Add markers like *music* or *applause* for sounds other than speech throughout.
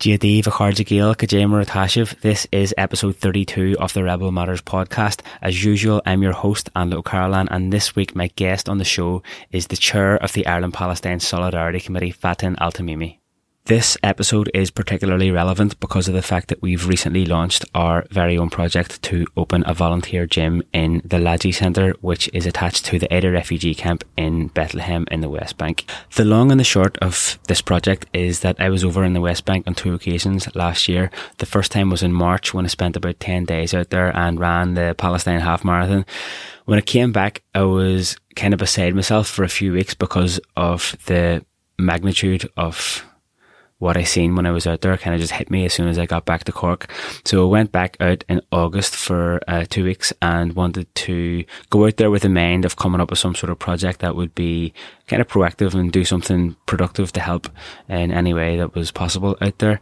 Jadí Vacardigil Kajamar Tashiv. This is episode 32 of the Rebel Matters podcast. As usual, I'm your host, Anlo Carolan, and this week my guest on the show is the chair of the Ireland Palestine Solidarity Committee, Fatin Altamimi. This episode is particularly relevant because of the fact that we've recently launched our very own project to open a volunteer gym in the Lajee Centre, which is attached to the Aida refugee camp in Bethlehem in the West Bank. The long and the short of this project is that I was over in the West Bank on two occasions last year. The first time was in March when I spent about 10 days out there and ran the Palestine half marathon. When I came back, I was kind of beside myself for a few weeks because of the magnitude of what I seen when I was out there kind of just hit me as soon as I got back to Cork. So I went back out in August for uh, two weeks and wanted to go out there with a mind of coming up with some sort of project that would be kind of proactive and do something productive to help in any way that was possible out there.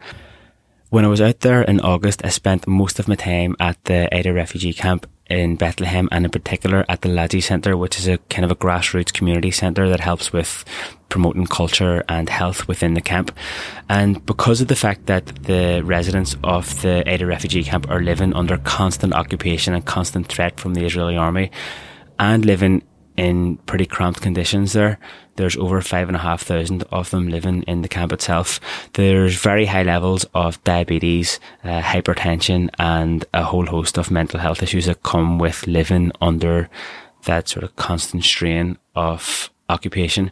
When I was out there in August, I spent most of my time at the Aida refugee camp in Bethlehem and in particular at the Lajee Centre, which is a kind of a grassroots community centre that helps with promoting culture and health within the camp. And because of the fact that the residents of the Aida refugee camp are living under constant occupation and constant threat from the Israeli army and living in pretty cramped conditions there. There's over five and a half thousand of them living in the camp itself. There's very high levels of diabetes, uh, hypertension, and a whole host of mental health issues that come with living under that sort of constant strain of occupation.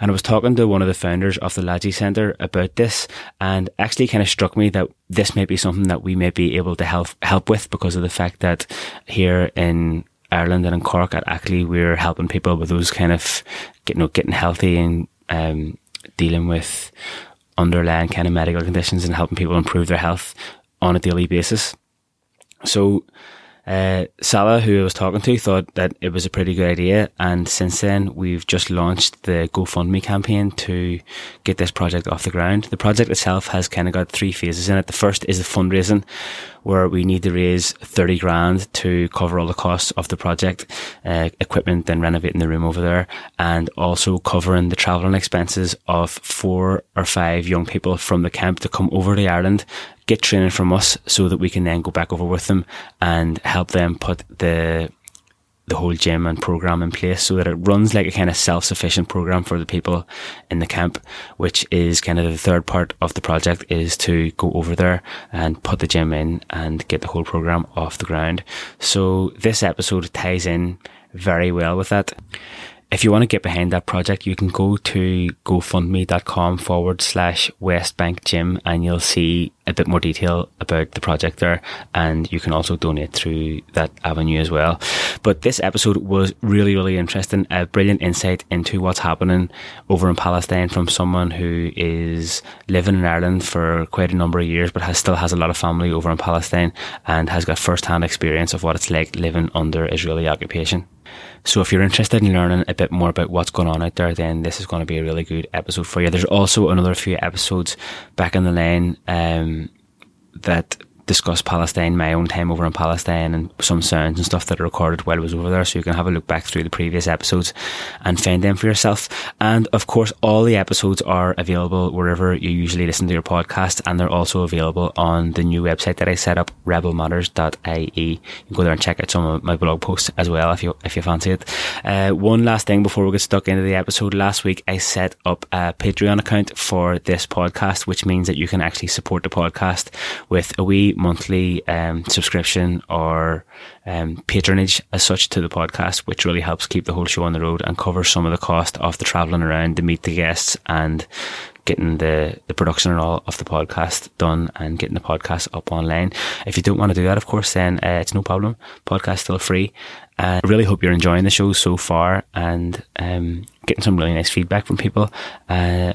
And I was talking to one of the founders of the Lajee Centre about this and actually kind of struck me that this may be something that we may be able to help, help with because of the fact that here in Ireland and in Cork at Ackley, we're helping people with those kind of getting you know, getting healthy and um, dealing with underlying kind of medical conditions and helping people improve their health on a daily basis. So uh, Salah, who I was talking to, thought that it was a pretty good idea. And since then, we've just launched the GoFundMe campaign to get this project off the ground. The project itself has kind of got three phases in it. The first is the fundraising, where we need to raise 30 grand to cover all the costs of the project, uh, equipment and renovating the room over there, and also covering the travelling expenses of four or five young people from the camp to come over to Ireland get training from us so that we can then go back over with them and help them put the the whole gym and program in place so that it runs like a kind of self-sufficient program for the people in the camp, which is kind of the third part of the project is to go over there and put the gym in and get the whole program off the ground. So this episode ties in very well with that if you want to get behind that project, you can go to gofundme.com forward slash West Bank Gym and you'll see a bit more detail about the project there. And you can also donate through that avenue as well. But this episode was really, really interesting. A brilliant insight into what's happening over in Palestine from someone who is living in Ireland for quite a number of years, but has still has a lot of family over in Palestine and has got first hand experience of what it's like living under Israeli occupation. So if you're interested in learning a bit more about what's going on out there, then this is going to be a really good episode for you. There's also another few episodes back in the lane um, that discuss Palestine, my own time over in Palestine, and some sounds and stuff that are recorded while I was over there. So you can have a look back through the previous episodes and find them for yourself. And of course, all the episodes are available wherever you usually listen to your podcast, and they're also available on the new website that I set up, rebelmatters.ie. You can go there and check out some of my blog posts as well if you if you fancy it. Uh, one last thing before we get stuck into the episode. Last week, I set up a Patreon account for this podcast, which means that you can actually support the podcast with a wee monthly um, subscription or um, patronage as such to the podcast, which really helps keep the whole show on the road and covers some of the cost of the traveling around to meet the guests and getting the, the production and all of the podcast done and getting the podcast up online. If you don't want to do that, of course, then uh, it's no problem. Podcast still free. I uh, really hope you're enjoying the show so far and um, getting some really nice feedback from people. Uh,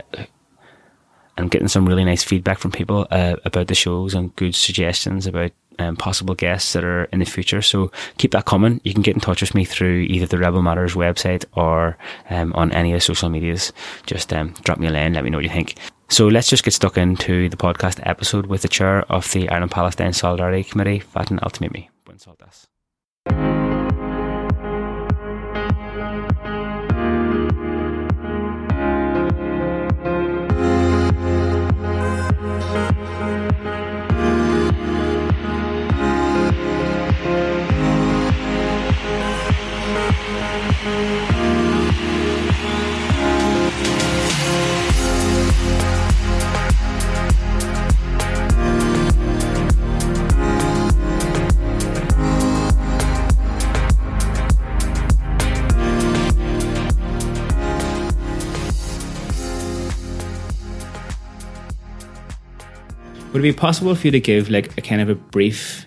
and getting some really nice feedback from people uh, about the shows and good suggestions about um, possible guests that are in the future. So keep that coming. You can get in touch with me through either the Rebel Matters website or um, on any of the social medias. Just um, drop me a line, let me know what you think. So let's just get stuck into the podcast episode with the chair of the Ireland Palestine Solidarity Committee, Fatin Altamimi. Would it be possible for you to give like a kind of a brief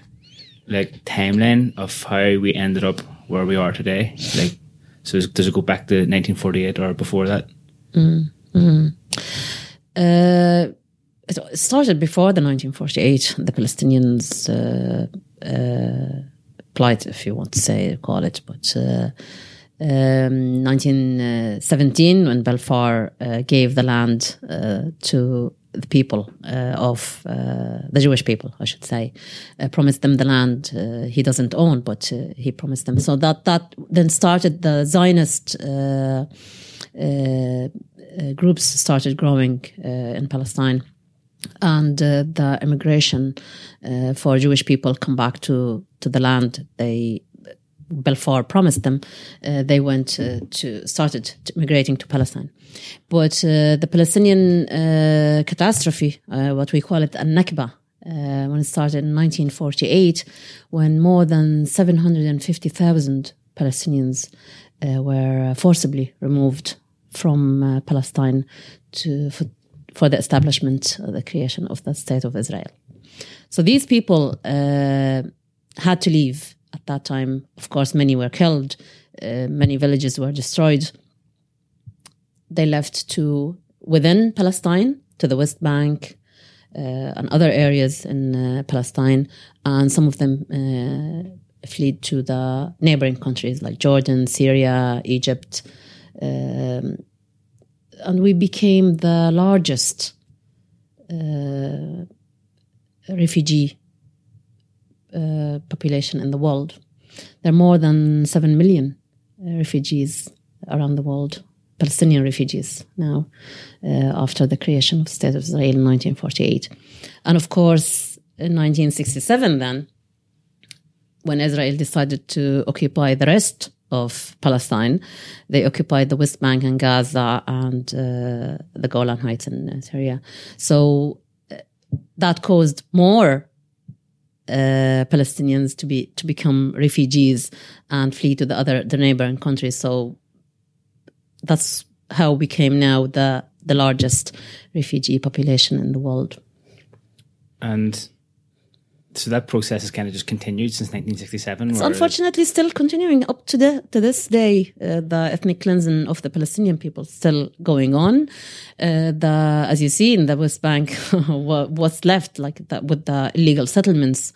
like timeline of how we ended up where we are today? Like, so does it go back to 1948 or before that? Uh, it started before the 1948. The Palestinians uh, uh, plight, if you want to say call it, but. Uh, um, 1917, when Balfour uh, gave the land uh, to the people uh, of uh, the Jewish people, I should say, uh, promised them the land uh, he doesn't own, but uh, he promised them. So that that then started the Zionist uh, groups started growing in Palestine, and the immigration for Jewish people come back to to the land they. Balfour promised them, uh, they went uh, to started migrating to Palestine. But uh, the Palestinian uh, catastrophe, uh, what we call it, a Nakba, when it started in 1948, when more than 750,000 Palestinians were forcibly removed from Palestine to, for, for the establishment, the creation of the state of Israel. So these people had to leave at that time. Of course, many were killed, uh, many villages were destroyed. They left to within Palestine, to the West Bank, uh, and other areas in uh, Palestine, and some of them uh, fled to the neighboring countries like Jordan, Syria, Egypt, um, and we became the largest uh, refugee uh, population in the world. There are more than seven million uh, refugees around the world Palestinian refugees now uh, after the creation of the State of Israel in 1948. And of course, in 1967, then, when Israel decided to occupy the rest of Palestine, they occupied the West Bank and Gaza and uh, the Golan Heights in Syria. So uh, that caused more uh, Palestinians to be to become refugees and flee to the other the neighboring countries. So that's how we came now the the largest refugee population in the world. And so that process has kind of just continued since 1967. It's unfortunately still continuing up to the to this day. Uh, the ethnic cleansing of the Palestinian people still going on. Uh, the as you see in the West Bank, *laughs* what's left like that with the illegal settlements.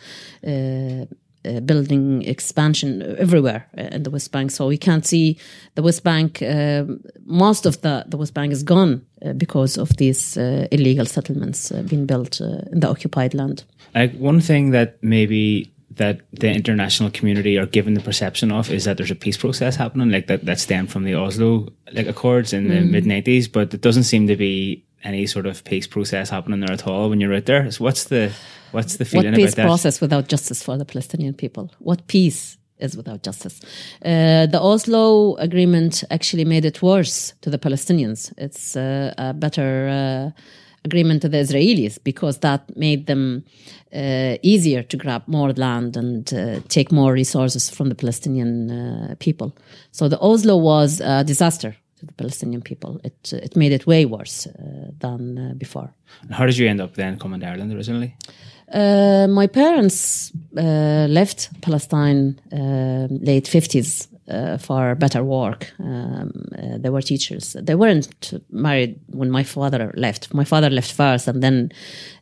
Uh, uh, building expansion everywhere uh, in the West Bank, so we can't see the West Bank. Uh, most of the the West Bank is gone uh, because of these uh, illegal settlements uh, being built uh, in the occupied land. Like one thing that maybe that the international community are given the perception of is that there's a peace process happening, like that that stemmed from the Oslo like Accords in the mid '90s, but it doesn't seem to be any sort of peace process happening there at all when you're out there. So what's the what's the feeling what peace about that? process without justice for the Palestinian people? What peace is without justice? Uh, the Oslo agreement actually made it worse to the Palestinians. It's uh, a better uh, agreement to the Israelis because that made them uh, easier to grab more land and uh, take more resources from the Palestinian uh, people. So the Oslo was a disaster to the Palestinian people. It it made it way worse uh, than uh, before. And How did you end up then coming to Ireland originally? Uh, my parents left Palestine late fifties uh, for better work. Um, uh, they were teachers. They weren't married when my father left. My father left first, and then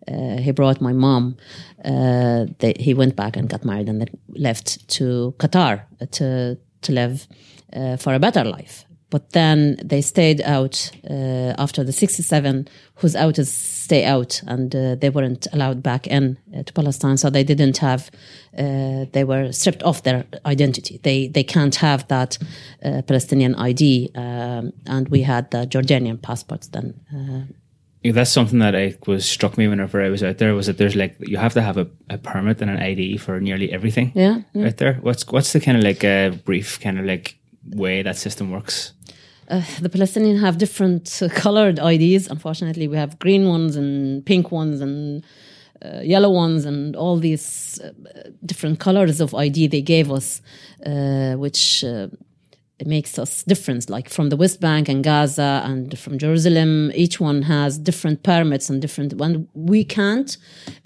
uh, he brought my mom. Uh, they, he went back and got married, and then left to Qatar to to live uh, for a better life. But then they stayed out uh, after the 67. Who's out is stay out, and uh, they weren't allowed back in uh, to Palestine. So they didn't have. Uh, they were stripped of their identity. They they can't have that uh, Palestinian ID, um, and we had the Jordanian passports then. Uh, Yeah, that's something that I was struck me whenever I was out there was that there's like you have to have a, a permit and an ID for nearly everything yeah, yeah. out there. What's what's the kind of like uh, brief kind of like way that system works? Uh, the Palestinians have different uh, *laughs* colored IDs. Unfortunately, we have green ones and pink ones and uh, yellow ones and all these uh, different colors of ID they gave us, uh, which makes us different. Like from the West Bank and Gaza and from Jerusalem, each one has different permits and different. When we can't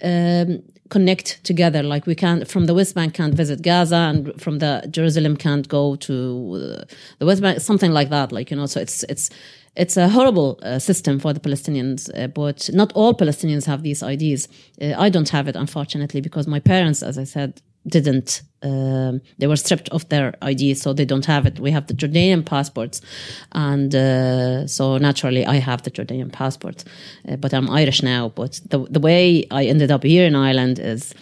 um, connect together, like we can't from the West Bank can't visit Gaza and from the Jerusalem can't go to uh, the West Bank, something like that. Like you know, so it's it's it's a horrible uh, system for the Palestinians, uh, but not all Palestinians have these IDs. Uh, I don't have it, unfortunately, because my parents, as I said, didn't. Um, they were stripped of their ID, so they don't have it. We have the Jordanian passports, and uh, so naturally, I have the Jordanian passport, uh, but I'm Irish now. But the the way I ended up here in Ireland is.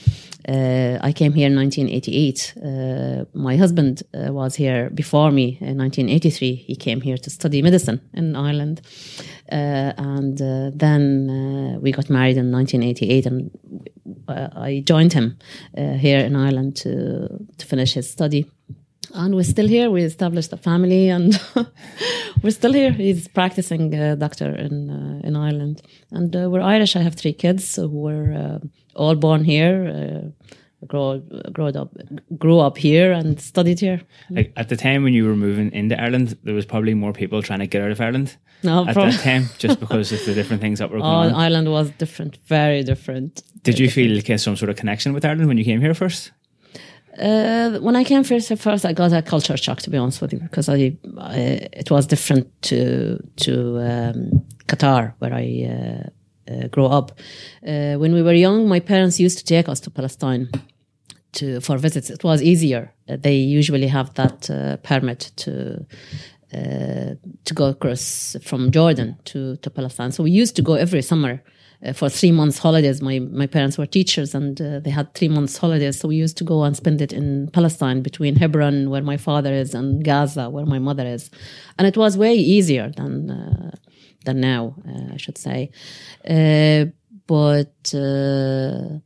Uh, I came here in 1988. Uh, my husband uh, was here before me in 1983. He came here to study medicine in Ireland. Uh, and uh, then uh, we got married in 1988, and I joined him here in Ireland to, to finish his study and we're still here. We established a family, and *laughs* we're still here. He's practicing doctor in in Ireland, and we're Irish. I have three kids who were all born here. Grow, grew up, grew up here, and studied here. Like at the time when you were moving into Ireland, there was probably more people trying to get out of Ireland. No, at that time, just *laughs* because of the different things that were going oh, on. Ireland was different, very different. Did you feel like some sort of connection with Ireland when you came here first? Uh, when I came first, first I got a culture shock to be honest with you because I, I it was different to to um, Qatar where I uh, uh, grew up. Uh, when we were young, my parents used to take us to Palestine to for visits. It was easier. Uh, they usually have that uh, permit to. to go across from Jordan to, to Palestine. So we used to go every summer uh, for three months holidays. My my parents were teachers, and uh, they had three months holidays, so we used to go and spend it in Palestine, between Hebron, where my father is, and Gaza, where my mother is, and it was way easier than uh, than now, uh, I should say. Uh, but uh,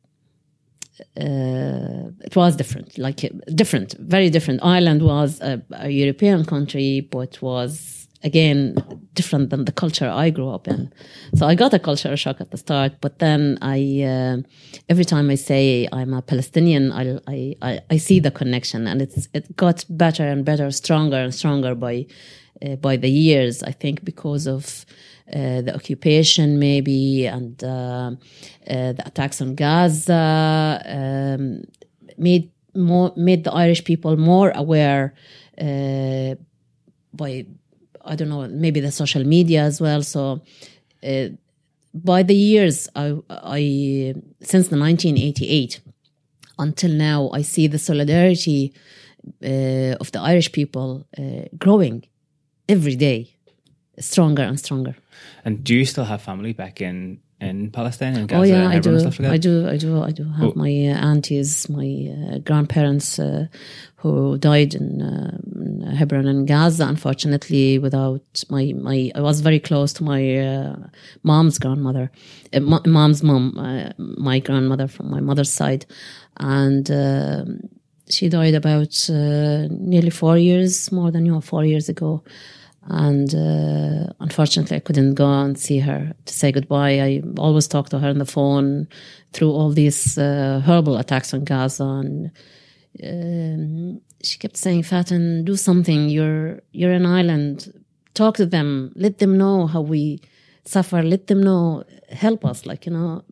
it was different, like different, very different. Ireland was a, a European country, but was again different than the culture I grew up in. So I got a culture shock at the start, but then I uh, every time I say I'm a Palestinian, I, I, I I see the connection, and it's it got better and better, stronger and stronger by uh, by the years. I think because of. Uh, the occupation, maybe, and uh, uh, the attacks on Gaza um, made more made the Irish people more aware uh, by I don't know, maybe the social media as well. So by the years, I, I since the 1988 until now, I see the solidarity uh, of the Irish people uh, growing every day, stronger and stronger. And do you still have family back in in Palestine and Gaza? Oh yeah, I do. Like I do. I do. I do have oh. my uh, aunties, my uh, grandparents uh, who died in, in, Hebron and Gaza. Unfortunately, without my my, I was very close to my mom's grandmother, mom's mom, my grandmother from my mother's side, and um, she died about nearly four years, more than you know, four years ago and uh, unfortunately i couldn't go and see her to say goodbye. I always talk to her on the phone through all these uh, horrible attacks on gaza and um, she kept saying faten do something. You're you're an island. Talk to them. Let them know how we suffer. Let them know. Help us like you know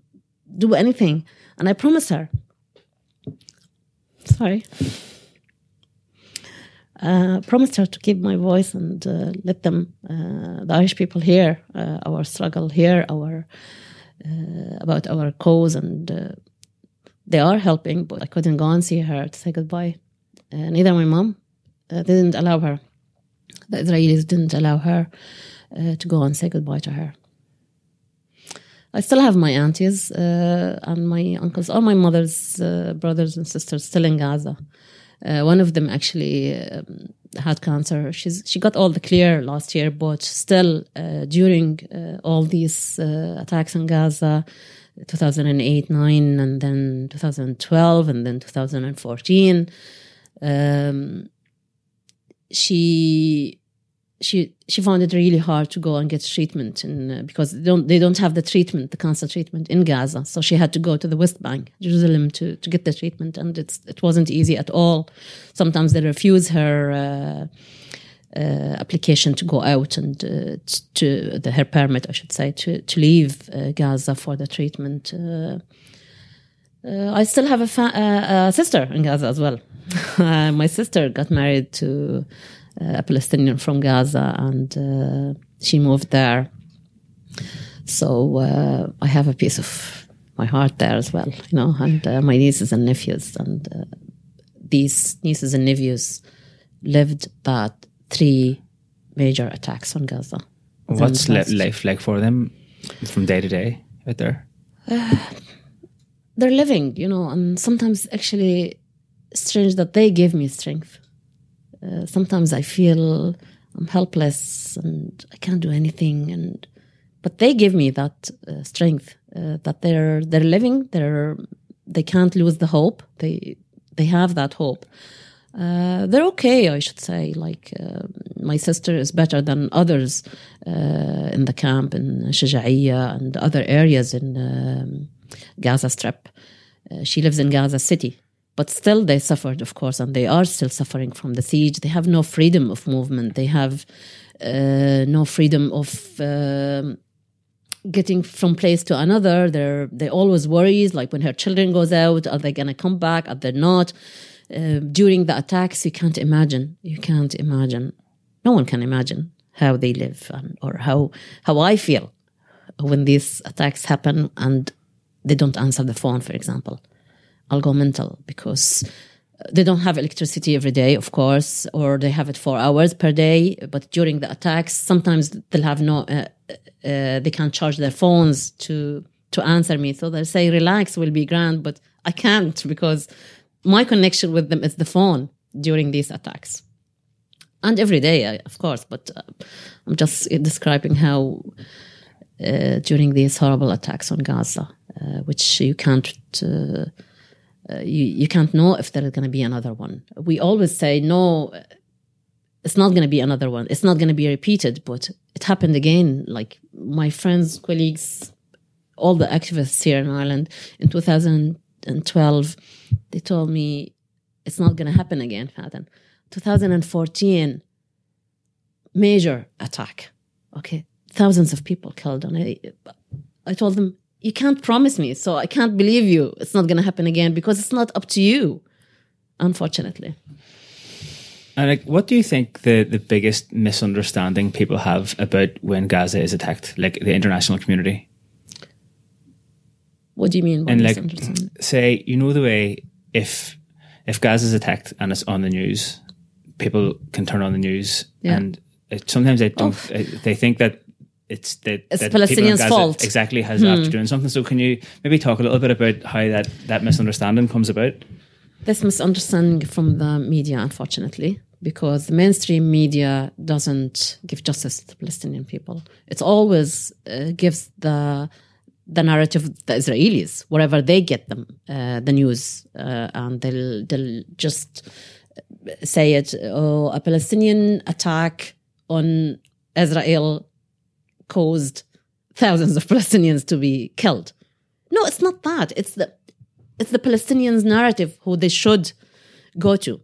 do anything. And i promised her. Sorry uh, promised her to keep my voice and uh, let them, uh, the Irish people, hear uh, our struggle, hear our uh, about our cause, and uh, they are helping. But I couldn't go and see her to say goodbye. neither my mom didn't allow her. The Israelis didn't allow her to go and say goodbye to her. I still have my aunties and my uncles, all my mother's brothers and sisters still in Gaza. Uh, one of them actually um, had cancer. She's she got all the clear last year, but still uh, during uh, all these uh, attacks in Gaza, 2008, 9, and then 2012, and then 2014, um, she she she found it really hard to go and get treatment and uh, because they don't they don't have the treatment the cancer treatment in Gaza so she had to go to the West Bank Jerusalem to to get the treatment and it's it wasn't easy at all sometimes they refuse her uh, uh, application to go out and uh, to the her permit, I should say, to to leave uh, Gaza for the treatment. Uh, I still have a, a sister in Gaza as well. *laughs* My sister got married to a Palestinian from Gaza, and uh, she moved there. So uh, I have a piece of my heart there as well, you know, and uh, my nieces and nephews, and uh, these nieces and nephews lived that three major attacks on Gaza. What's last- life like for them from day to day out there? *sighs* they're living, you know, and sometimes actually strange that they give me strength. Uh, sometimes I feel I'm helpless and I can't do anything, and but they give me that uh, strength uh, that they're they're living. They're they can't lose the hope. They they have that hope. Uh, they're okay, I should say. Like uh, my sister is better than others uh, in the camp in Shajaiya and other areas in um, Gaza Strip. Uh, she lives in Gaza City, but still they suffered, of course, and they are still suffering from the siege. They have no freedom of movement. They have uh, no freedom of. um getting from place to another they're they always worries like when her children goes out are they to come back are they not uh, during the attacks you can't imagine you can't imagine no one can imagine how they live and, or how how i feel when these attacks happen and they don't answer the phone for example i'll go mental because they don't have electricity every day, of course, or they have it four hours per day. But during the attacks, sometimes they'll have no, uh, uh, they can't charge their phones to to answer me. So they say, "Relax, we'll be grand," but I can't because my connection with them is the phone during these attacks, and every day, of course. But uh, I'm just describing how uh, during these horrible attacks on Gaza, uh, which you can't. Uh, you, you can't know if there is going to be another one. We always say, no, it's not going to be another one. It's not going to be repeated, but it happened again. Like my friends, colleagues, all the activists here in Ireland in 2012, they told me it's not going to happen again, Faden. 2014, major attack. Okay. Thousands of people killed And it. I told them, you can't promise me, so I can't believe you. It's not going to happen again because it's not up to you, unfortunately. And like, what do you think the, the biggest misunderstanding people have about when Gaza is attacked, like the international community? What do you mean by and like, say, you know the way if if Gaza is attacked and it's on the news, people can turn on the news, Yeah. and it, sometimes they don't. uh, They think that it's that It's that Palestinians' fault. Hmm. exactly has after doing something. So can you maybe talk a little bit about how that that misunderstanding comes about? This misunderstanding from the media, unfortunately, because the mainstream media doesn't give justice to the Palestinian people. It always uh, gives the the narrative of the Israelis wherever they get them uh, the news, uh, and they'll they'll just say it. Oh, a Palestinian attack on Israel caused thousands of *laughs* Palestinians to be killed. No, it's not that. It's the it's the Palestinians' narrative who they should go to.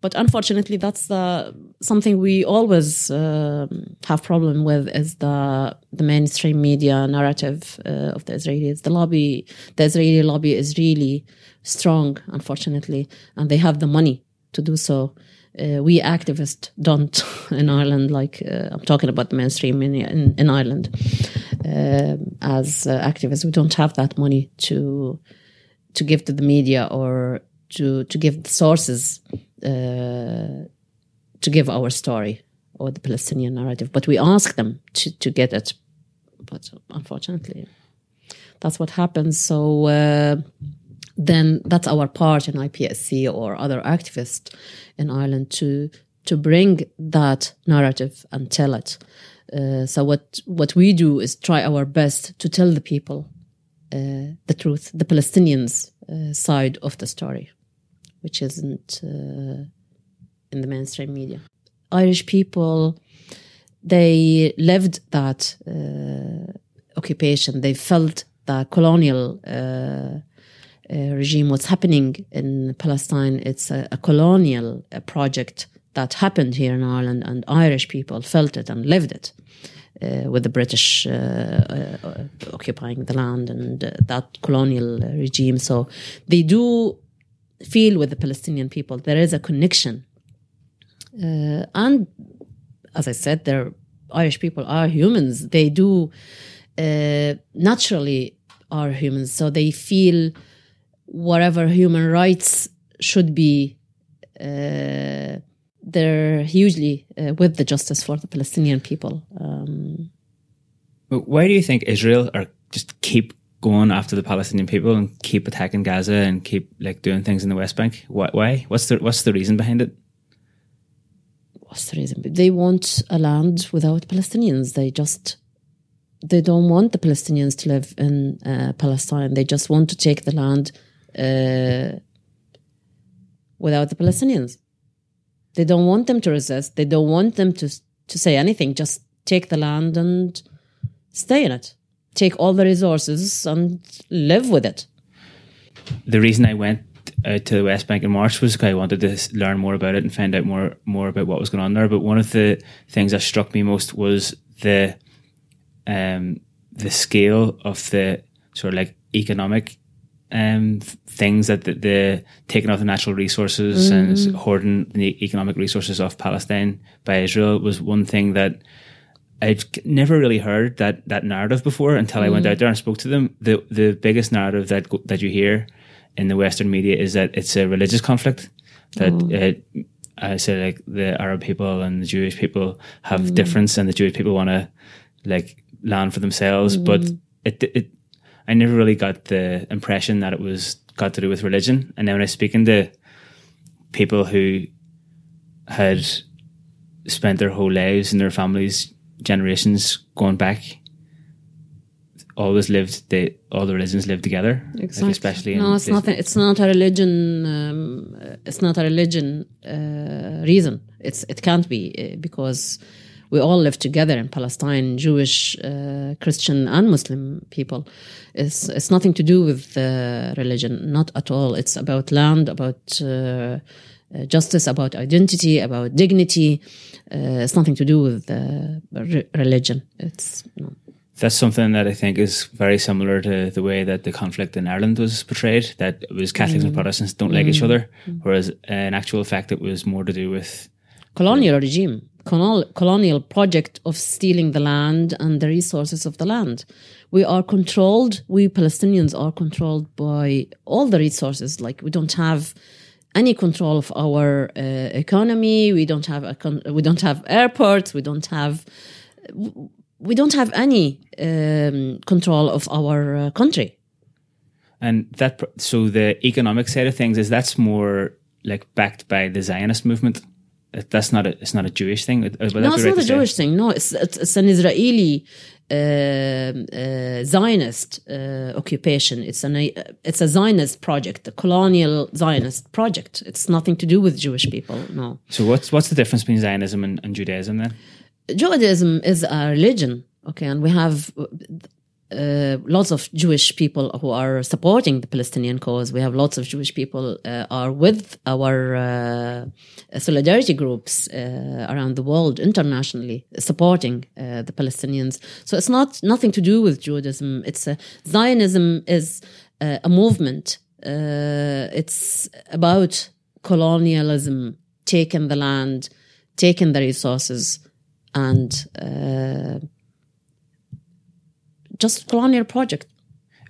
But unfortunately, that's the something we always um, have problem with is the the mainstream media narrative uh, of the Israelis. The lobby, the Israeli lobby, is really strong, unfortunately, and they have the money to do so. Uh, we activists don't *laughs* in Ireland. Like uh, I'm talking about the mainstream media in, in Ireland. Um as uh, activists, we don't have that money to to give to the media or to to give the sources uh, to give our story or the Palestinian narrative. But we ask them to to get it, but unfortunately, that's what happens. So. Then that's our part in IPSC or other activists in Ireland to to bring that narrative and tell it. Uh, so what what we do is try our best to tell the people uh, the truth, the Palestinians' uh, side of the story, which isn't uh, in the mainstream media. Irish people, they lived that uh, occupation. They felt the colonial uh, regime. What's happening in Palestine? It's a, a colonial uh, project that happened here in Ireland, and Irish people felt it and lived it. Uh, with the British uh, uh, occupying the land and uh, that colonial regime. So they do feel with the Palestinian people. There is a connection. Uh, and as I said, they're Irish people are humans. They do uh, naturally are humans. So they feel whatever human rights should be they're hugely uh, with the justice for the Palestinian people. Um, why do you think Israel are just keep going after the Palestinian people and keep attacking Gaza and keep like doing things in the West Bank? Why? why? What's the What's the reason behind it? What's the reason? They want a land without Palestinians. They just they don't want the Palestinians to live in uh, Palestine. They just want to take the land uh, without the Palestinians. They don't want them to resist. They don't want them to to say anything. Just take the land and stay in it. Take all the resources and live with it. The reason I went out to the West Bank in March was because I wanted to learn more about it and find out more more about what was going on there. But one of the things that struck me most was the um, the scale of the sort of like economic um, things that the, the, taking out the natural resources mm. and hoarding the economic resources of Palestine by Israel was one thing that I'd never really heard that that narrative before until mm. I went out there and spoke to them. The the biggest narrative that that you hear in the Western media is that it's a religious conflict. That oh. I said like the Arab people and the Jewish people have mm. difference, and the Jewish people want to like land for themselves, but mm. it it I never really got the impression that it was got to do with religion. And then when I was speaking to people who had spent their whole lives and their families, generations going back, always lived they all the religions lived together exactly like especially no it's not it's not a religion um, it's not a religion uh, reason it's it can't be uh, because we all live together in Palestine, Jewish, uh, Christian, and Muslim people. It's, it's nothing to do with uh, religion, not at all. It's about land, about uh, uh justice, about identity, about dignity. Uh, it's nothing to do with re- religion. It's no. That's something that I think is very similar to the way that the conflict in Ireland was portrayed. That it was Catholics mm. and Protestants don't mm. like each mm. other, mm. whereas in actual fact it was more to do with colonial regime colonial project of stealing the land and the resources of the land. We are controlled, we Palestinians are controlled by all the resources. Like we don't have any control of our uh, economy. We don't have a we don't have airports. We don't have we don't have any um, control of our uh, country. And that so the economic side of things is that's more like backed by the Zionist movement that's not a it's not a Jewish thing. no, it's not a Jewish thing. No, it's it's, it's an Israeli uh, uh, Zionist uh, occupation. It's an it's a Zionist project, a colonial Zionist project. It's nothing to do with Jewish people. No. So what's what's the difference between Zionism and, and Judaism then? Judaism is a religion. Okay, and we have uh, lots of Jewish people who are supporting the Palestinian cause. We have lots of Jewish people uh, are with our uh, solidarity groups uh, around the world, internationally, supporting uh, the Palestinians. So it's not nothing to do with Judaism. It's a, Zionism is a movement. it's about colonialism, taking the land, taking the resources, and just colonial project.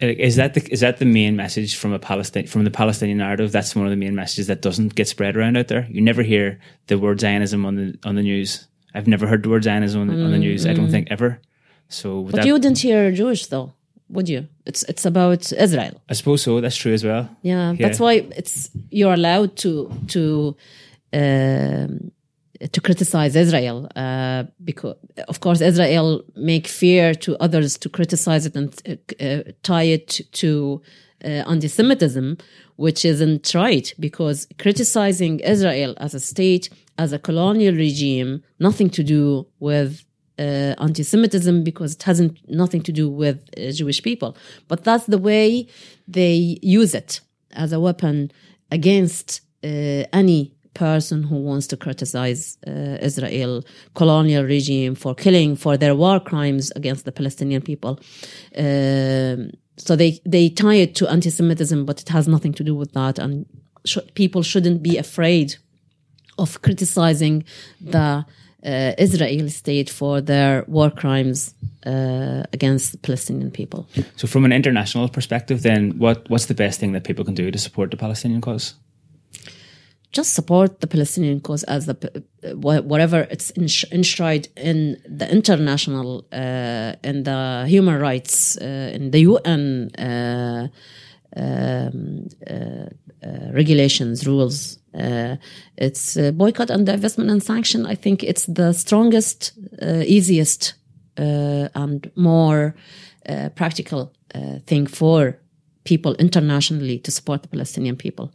Is that the is that the main message from a Palestine from the Palestinian narrative? That's one of the main messages that doesn't get spread around out there. You never hear the word Zionism on the on the news. I've never heard the word Zionism on the, mm, on the news. I don't mm. think ever. So, but that, you wouldn't hear Jewish though, would you? It's it's about Israel. I suppose so. That's true as well. Yeah, yeah. that's why it's you're allowed to to. Um, to criticize Israel uh, because, of course, Israel make fear to others to criticize it and uh, tie it to uh, anti-Semitism, which isn't right because criticizing Israel as a state, as a colonial regime, nothing to do with uh, anti-Semitism because it hasn't nothing to do with uh, Jewish people. But that's the way they use it as a weapon against uh, any person who wants to criticize uh, Israel colonial regime for killing for their war crimes against the Palestinian people. Um, so they they tie it to anti-Semitism, but it has nothing to do with that, and sh- people shouldn't be afraid of criticizing the uh, Israeli state for their war crimes uh, against Palestinian people. So, from an international perspective, then, what what's the best thing that people can do to support the Palestinian cause? Just support the Palestinian cause as the uh, whatever it's enshrined in the international, uh, in the human rights, uh, in the UN uh, um, regulations, rules. Uh, it's uh, boycott and divestment and sanction. I think it's the strongest, uh, easiest, and more practical thing for people internationally to support the Palestinian people.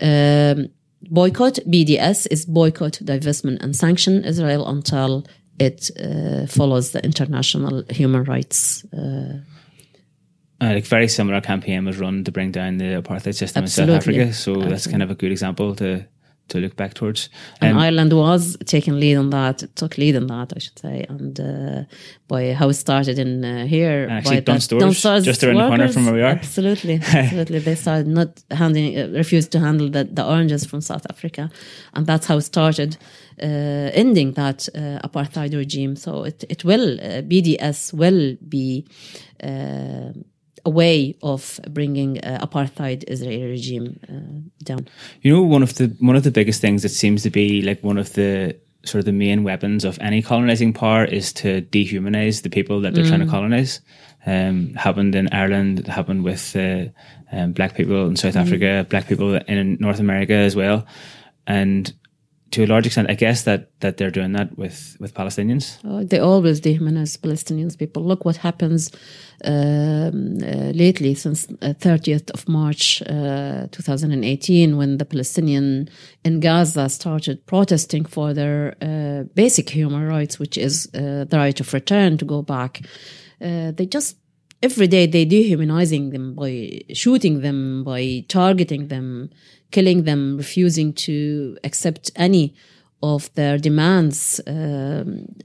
Um, boycott BDS is boycott, divestment, and sanction Israel until it uh, follows the international human rights. Uh, uh, like very similar campaign was run to bring down the apartheid system Absolutely. in South Africa. So Absolutely. that's kind of a good example to to look back towards. Um, and Ireland was taking lead on that, took lead on that, I should say, and uh, by how it started in uh, here. Actually, Dunnes Stores, just around workers, the corner from where we are. Absolutely, *laughs* absolutely. they started not handing, uh, refused to handle the, the oranges from South Africa, and that's how it started. Uh, ending that uh, apartheid regime, so it it will uh, BDS will be a way of bringing uh, apartheid Israeli regime uh, down. You know, one of the one of the biggest things that seems to be like one of the sort of the main weapons of any colonizing power is to dehumanize the people that they're mm. trying to mm. colonize. Um, happened in Ireland, happened with uh, um, black people in South mm. Africa, black people in North America as well, and to a large extent, I guess that that they're doing that with with Palestinians. Oh, they always dehumanize Palestinians people. Look what happens um, uh, lately since uh, thirtieth of March, uh, two thousand and eighteen, when the Palestinian in Gaza started protesting for their uh, basic human rights, which is uh, the right of return to go back. Uh, they just every day they dehumanizing them by shooting them, by targeting them killing them, refusing to accept any of their demands. Um,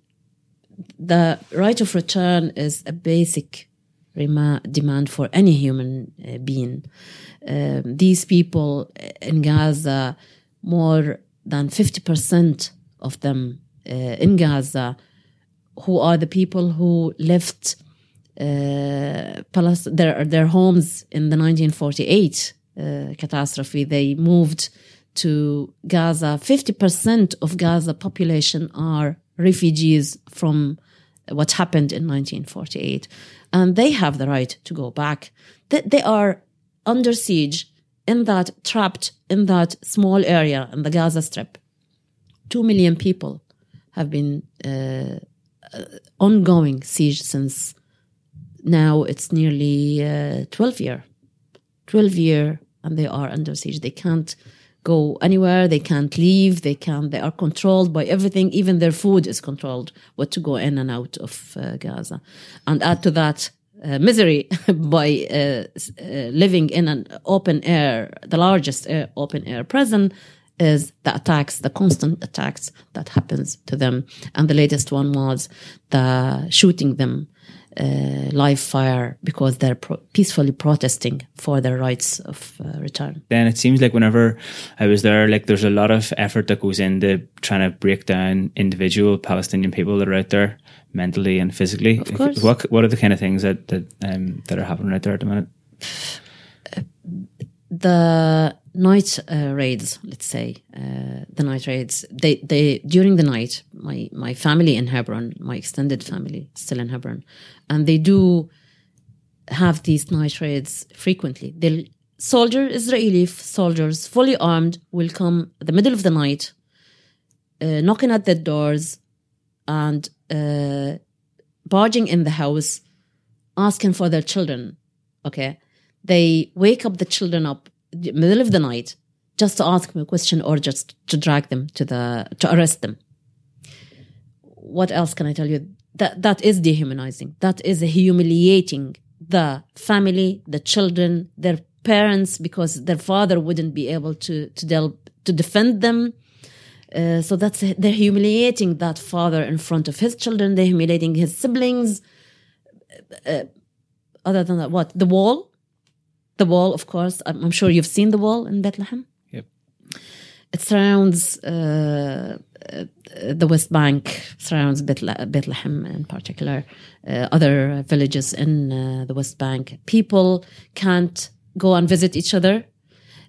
the right of return is a basic demand for any human uh, being. Um, these people in Gaza, more than 50% of them uh, in Gaza, who are the people who left uh, their, their homes in the 1948 uh, catastrophe. They moved to Gaza. 50% of Gaza population are refugees from what happened in 1948. And they have the right to go back. They, they are under siege in that, trapped in that small area in the Gaza Strip. Two million people have been uh, uh ongoing siege since now it's nearly uh, 12 year 12 year and they are under siege. They can't go anywhere. They can't leave. They can They are controlled by everything. Even their food is controlled. What to go in and out of uh, Gaza, and add to that uh, misery *laughs* by uh, uh, living in an open air, the largest air, open air prison is the attacks, the constant attacks that happens to them. And the latest one was the shooting them uh, live fire because they're pro- peacefully protesting for their rights of uh, return. Then it seems like whenever I was there, like there's a lot of effort that goes into trying to break down individual Palestinian people that are out there mentally and physically. Of course. What What are the kind of things that that um, that are happening out there at the minute? the night uh, raids, let's say, uh, the night raids, they, they, during the night, my, my family in Hebron, my extended family still in Hebron, and they do have these night raids frequently. They'll, soldier, Israeli soldiers, fully armed, will come the middle of the night, uh, knocking at the doors and uh, barging in the house, asking for their children. Okay they wake up the children up middle of the night just to ask them a question or just to drag them to the to arrest them what else can i tell you that that is dehumanizing that is humiliating the family the children their parents because their father wouldn't be able to to del- to defend them Uh, so that's they're humiliating that father in front of his children. They're humiliating his siblings. Uh, other than that, what the wall? The wall, of course. I'm, I'm sure you've seen the wall in Bethlehem. Yep. It surrounds uh, uh, the West Bank, surrounds Bethle- Bethlehem in particular, uh, other villages in uh, the West Bank. People can't go and visit each other.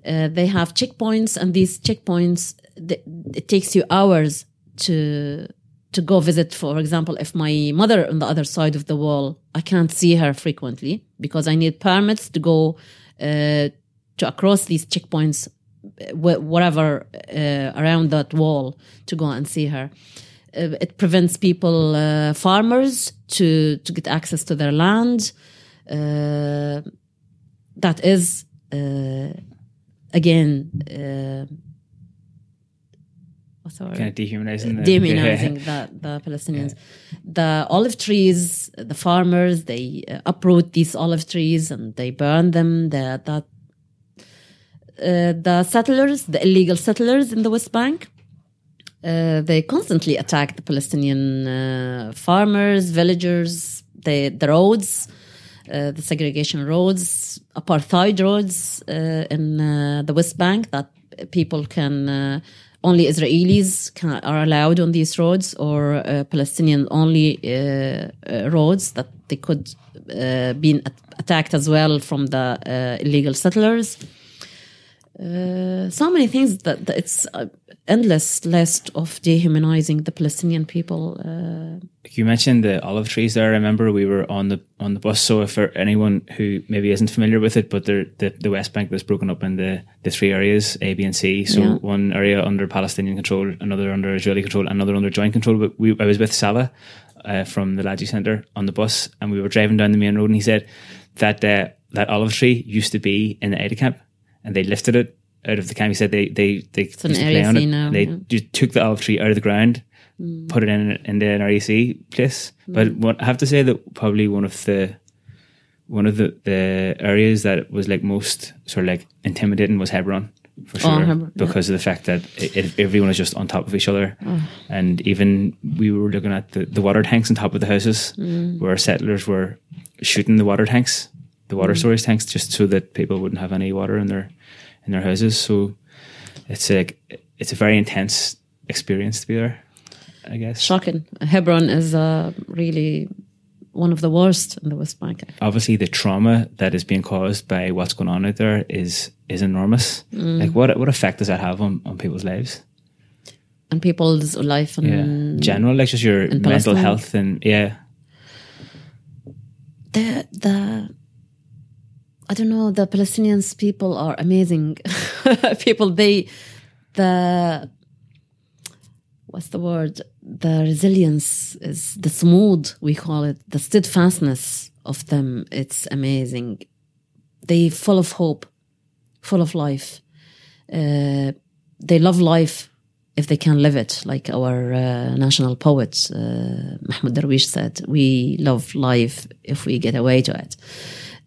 Uh, they have checkpoints, and these checkpoints it takes you hours to to go visit. For example, if my mother on the other side of the wall, I can't see her frequently because I need permits to go uh, to across these checkpoints, wh- whatever uh, around that wall to go and see her. Uh, it prevents people, uh, farmers, to to get access to their land. Uh, that is uh, again. The word? Kind of dehumanizing. The, demonizing *laughs* the, the Palestinians. The olive trees, the farmers, they uh, uproot these olive trees and they burn them. The, that, uh, the settlers, the illegal settlers in the West Bank, uh, they constantly attack the Palestinian uh, farmers, villagers, the, the roads, uh, the segregation roads, apartheid roads uh, in uh, the West Bank that people can uh, only Israelis can, are allowed on these roads, or uh, Palestinian only uh, uh, roads that they could uh, be attacked as well from the uh, illegal settlers. Uh, so many things that, that it's uh, endless list of dehumanizing the Palestinian people. Uh, You mentioned the olive trees there. I remember we were on the on the bus. So if for anyone who maybe isn't familiar with it, but the the, West Bank was broken up into the three areas A, B, and C. So Yeah. one area under Palestinian control, another under Israeli control, another under joint control. But we I was with Salah uh, from the Lajee Centre on the bus, and we were driving down the main road, and he said that uh, that olive tree used to be in the Aida camp, and they lifted it out of the camp. He said they they they an used to play on it. now, they yeah. just took the olive tree out of the ground mm. put it in an REC place. Mm. But what, I have to say that probably one of the one of the, the areas that was like most sort of like intimidating was Hebron for oh, sure Hebron, yeah. because of the fact that it, it, everyone is just on top of each other oh. and even we were looking at the, the water tanks on top of the houses mm. where settlers were shooting the water tanks the water storage tanks just so that people wouldn't have any water in their in their houses so it's like it's a very intense experience to be there I guess shocking. Hebron is uh, really one of the worst in the West Bank. obviously the trauma that is being caused by what's going on out there is is enormous. Like what what effect does that have on, on people's lives? And people's life and Yeah, general like just your mental Palestine? health and yeah, the the I don't know the Palestinians people are amazing. *laughs* People they the what's the word? The resilience is the sumud we call it the steadfastness of them it's amazing. They full of hope full of life. Uh, they love life if they can live it like our uh, national poet uh, Mahmoud Darwish said we love life if we get away to it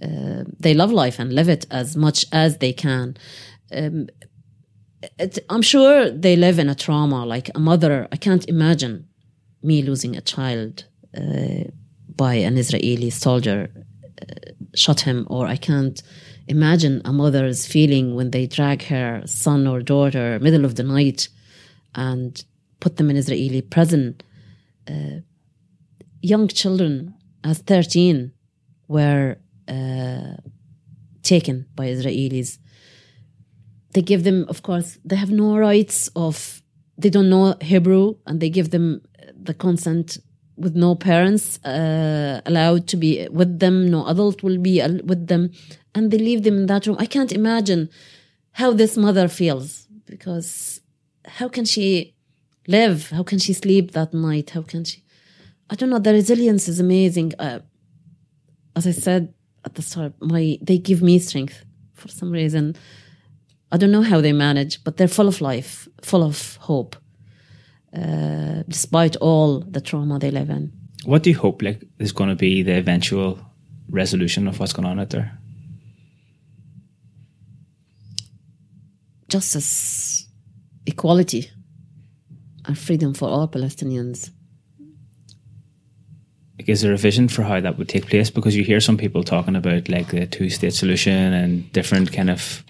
uh, they love life and live it as much as they can um, it, I'm sure they live in a trauma. Like a mother, I can't imagine me losing a child uh, by an Israeli soldier uh, shot him, or I can't imagine a mother's feeling when they drag her son or daughter middle of the night and put them in Israeli prison. Uh, young children, as 13, were taken by Israelis. They give them of course they have no rights of they don't know hebrew and they give them the consent with no parents uh, allowed to be with them. No adult will be with them. And they leave them in that room. I can't imagine how this mother feels because how can she live? How can she sleep that night? How can she i don't know. The resilience is amazing. Uh, as i said at the start my they give me strength for some reason I don't know how they manage, but they're full of life, full of hope, uh, despite all the trauma they live in. what do you hope like is going to be the eventual resolution of what's going on out there? Justice, equality, and freedom for all Palestinians. Like, is there a vision for how that would take place? Because you hear some people talking about like the two state solution and different kind of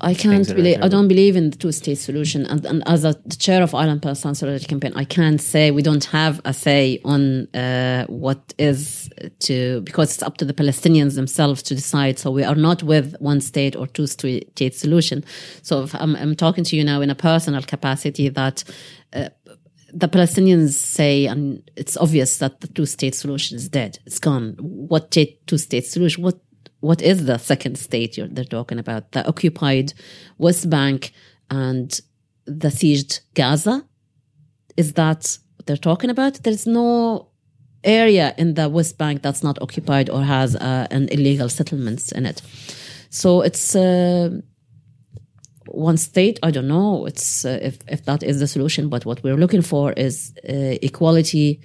I can't believe. I don't believe in the two-state solution. And, and as a, the chair of Ireland Palestine Solidarity Campaign, I can't say we don't have a say on uh, what is to because it's up to the Palestinians themselves to decide. So we are not with one state or two-state solution. So I'm, I'm, talking to you now in a personal capacity that. Uh, the Palestinians say, and it's obvious that the two-state solution is dead. It's gone. What two-state solution? What what is the second state they're talking about? The occupied West Bank and the sieged Gaza? Is that what they're talking about? There's no area in the West Bank that's not occupied or has uh, an illegal settlements in it. So it's uh, one state. I don't know. It's uh, if if that is the solution, but what we're looking for is uh, equality,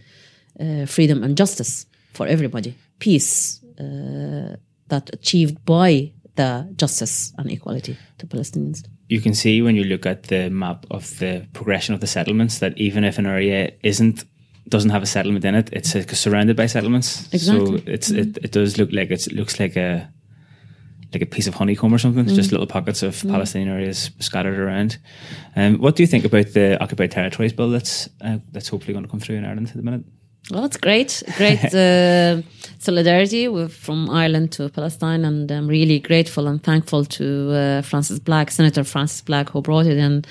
uh, freedom, and justice for everybody. Peace uh, that achieved by the justice and equality to Palestinians. You can see when you look at the map of the progression of the settlements that even if an area isn't doesn't have a settlement in it, it's uh, surrounded by settlements. Exactly. So it's mm. it, it does look like it looks like a like a piece of honeycomb or something. Mm. Just little pockets of mm. Palestinian areas scattered around. Um, what do you think about the occupied territories bill that's uh, that's hopefully going to come through in Ireland at the minute? Well, it's great, great *laughs* uh, solidarity with, from Ireland to Palestine, and I'm really grateful and thankful to uh, Frances Black, Senator Frances Black, who brought it in.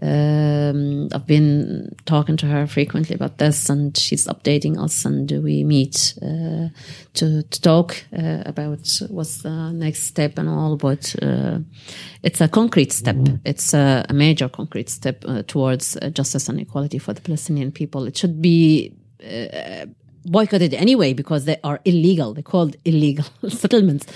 Um, I've been talking to her frequently about this, and she's updating us, and we meet uh, to, to, talk uh, about what's the next step and all. But uh, it's a concrete step. It's a, a major concrete step uh, towards justice and equality for the Palestinian people. It should be uh, boycotted anyway because they are illegal. They're called illegal *laughs* settlements.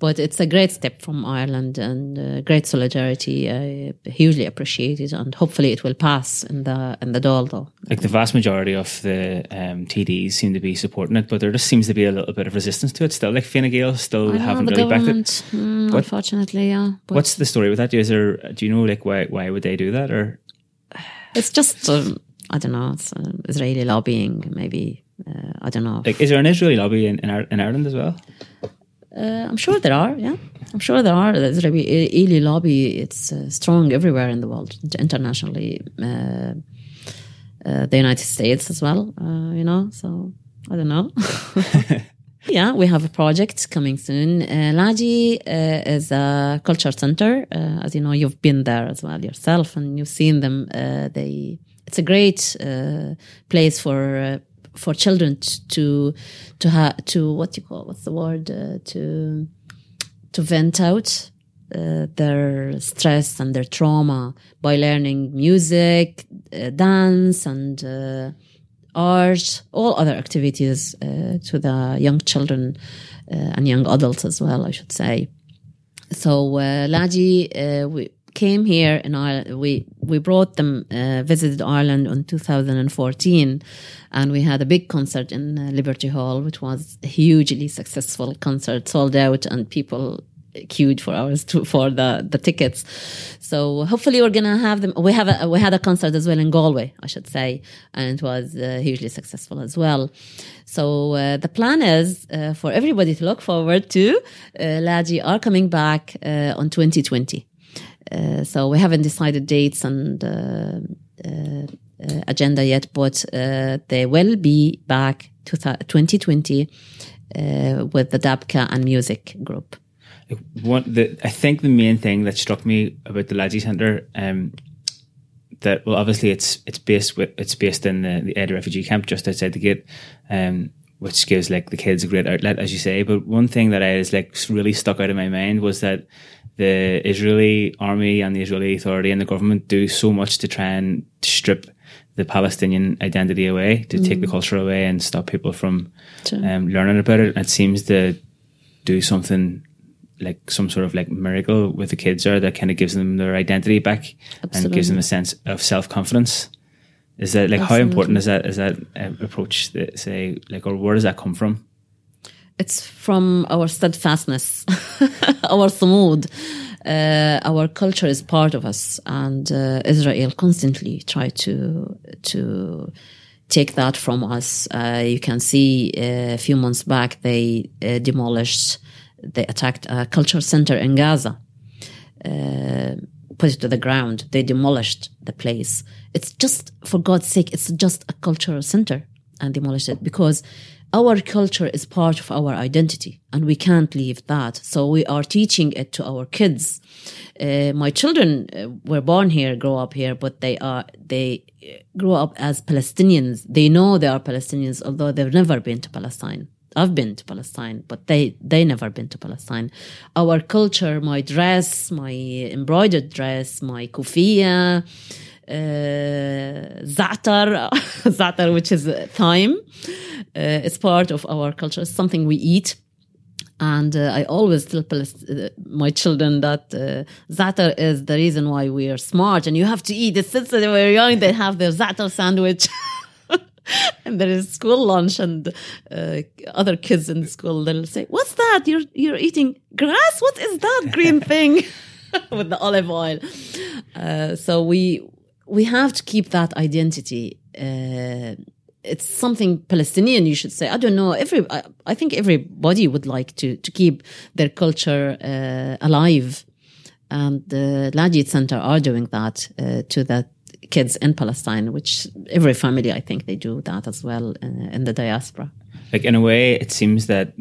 But it's a great step from Ireland and uh, great solidarity. I hugely appreciate it, and hopefully it will pass in the in the Dáil. Though, like the vast majority of the um, TDs seem to be supporting it, but there just seems to be a little bit of resistance to it still. Like Fine Gael still haven't really backed it. Mm, unfortunately, yeah. what's the story with that? Is there? Do you know like why why would they do that or? It's just. Um, I don't know, it's uh, Israeli lobbying, maybe. Uh, I don't know. Like, is there an Israeli lobby in, in, in Ireland as well? Uh, I'm sure there are, yeah. I'm sure there are. The Israeli lobby, it's uh, strong everywhere in the world, internationally. Uh, uh, the United States as well, you know, so I don't know. *laughs* *laughs* yeah, we have a project coming soon. Uh, Lajee is a culture center. as you know, you've been there as well yourself and you've seen them. they it's a great uh, place for uh, for children to to have to what you call what's the word uh, to to vent out uh, their stress and their trauma by learning music, uh, dance, and uh, art, all other activities to the young children and young adults as well, I should say. So, uh, Lajee, we came here in Ireland. We we brought them, uh, visited Ireland in 2014, and we had a big concert in uh, Liberty Hall, which was a hugely successful concert, sold out, and people queued for hours to, for the the tickets. So hopefully we're gonna have them. We have a we had a concert as well in Galway, I should say, and it was uh, hugely successful as well. So uh, the plan is uh, for everybody to look forward to. Uh, are coming back uh, on 2020. Uh, so we haven't decided dates and uh, uh, agenda yet, but they will be back to 2020 with the Dabka and music group. One, the, I think the main thing that struck me about the Lajee Centre, um, that well, obviously it's it's based with, it's based in the, the Aida refugee camp just outside the gate, um, which gives like the kids a great outlet, as you say. But one thing that I was like really stuck out of my mind was that the Israeli army and the Israeli authority and the government do so much to try and strip the Palestinian identity away, to mm. take the mm. culture away and stop people from sure. um, learning about it. It seems to do something like some sort of like miracle with the kids there that kind of gives them their identity back Absolutely. and gives them a sense of self confidence. Is that like Absolutely. how important is that is that uh, approach? That say like or where does that come from? It's from our steadfastness, *laughs* our sumud. uh, our culture is part of us, and uh, Israel constantly try to to take that from us. Uh, you can see uh, a few months back they uh, demolished, they attacked a culture center in Gaza, uh, put it to the ground. They demolished the place. It's just, for God's sake, it's just a cultural center and demolished it because our culture is part of our identity and we can't leave that. So we are teaching it to our kids. Uh, my children uh, were born here, grow up here, but they are, they grow up as Palestinians. They know they are Palestinians, although they've never been to Palestine. I've been to Palestine, but they they never been to Palestine. Our culture, my dress, my embroidered dress, my kufiya, uh, za'atar, *laughs* za'atar, which is thyme, uh, it's part of our culture. It's something we eat. And uh, I always tell uh, my children that uh, za'atar is the reason why we are smart and you have to eat it. Since they were young, they have their za'atar sandwich. *laughs* and there is school lunch and uh, other kids in school they'll say what's that you're you're eating grass what is that green thing *laughs* with the olive oil uh, so we we have to keep that identity uh, it's something Palestinian, you should say. I don't know. Every, I, I think everybody would like to to keep their culture uh, alive, and the Lajee Center are doing that uh, to that kids in Palestine, which every family, I think, they do that as well uh, in the diaspora. Like in a way, it seems that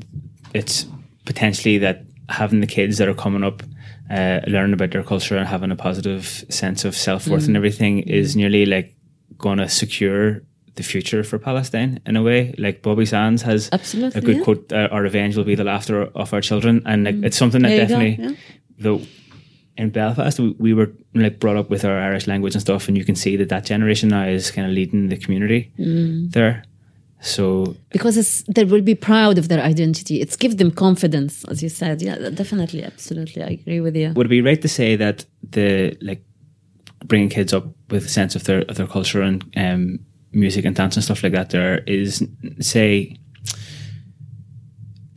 it's potentially that having the kids that are coming up uh, learning about their culture and having a positive sense of self worth Mm. and everything is nearly like going to secure the future for Palestine in a way. Like Bobby Sands has Absolutely, a good yeah. quote: uh, "Our revenge will be the laughter of our children," and like it's something that Mm. Go, definitely yeah. though in Belfast we, we were like brought up with our Irish language and stuff, and you can see that that generation now is kind of leading the community Mm. there. So Because it's, they will be proud of their identity. It's give them confidence, as you said. Yeah, definitely, absolutely. I agree with you. would it be right to say that the like bringing kids up with a sense of their of their culture and um, music and dance and stuff like that there is say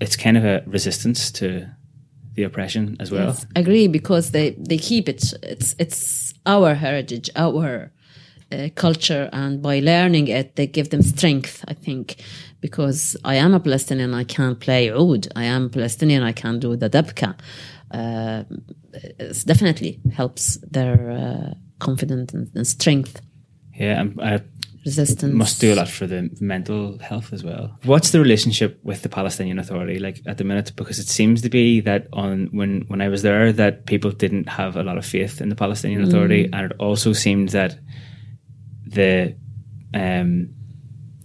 it's kind of a resistance to the oppression as well Yes, agree because they they keep it. It's it's our heritage, our uh, culture, and by learning it, they give them strength. I think because I am a Palestinian, I can't play oud. I am Palestinian, I can't do the dabka. Uh, it definitely helps their uh, confidence and, and strength, yeah and I resistance. must do a lot for the mental health as well what's the relationship with the Palestinian Authority like at the minute because it seems to be that on when when I was there that people didn't have a lot of faith in the Palestinian Authority and it also seemed that the um,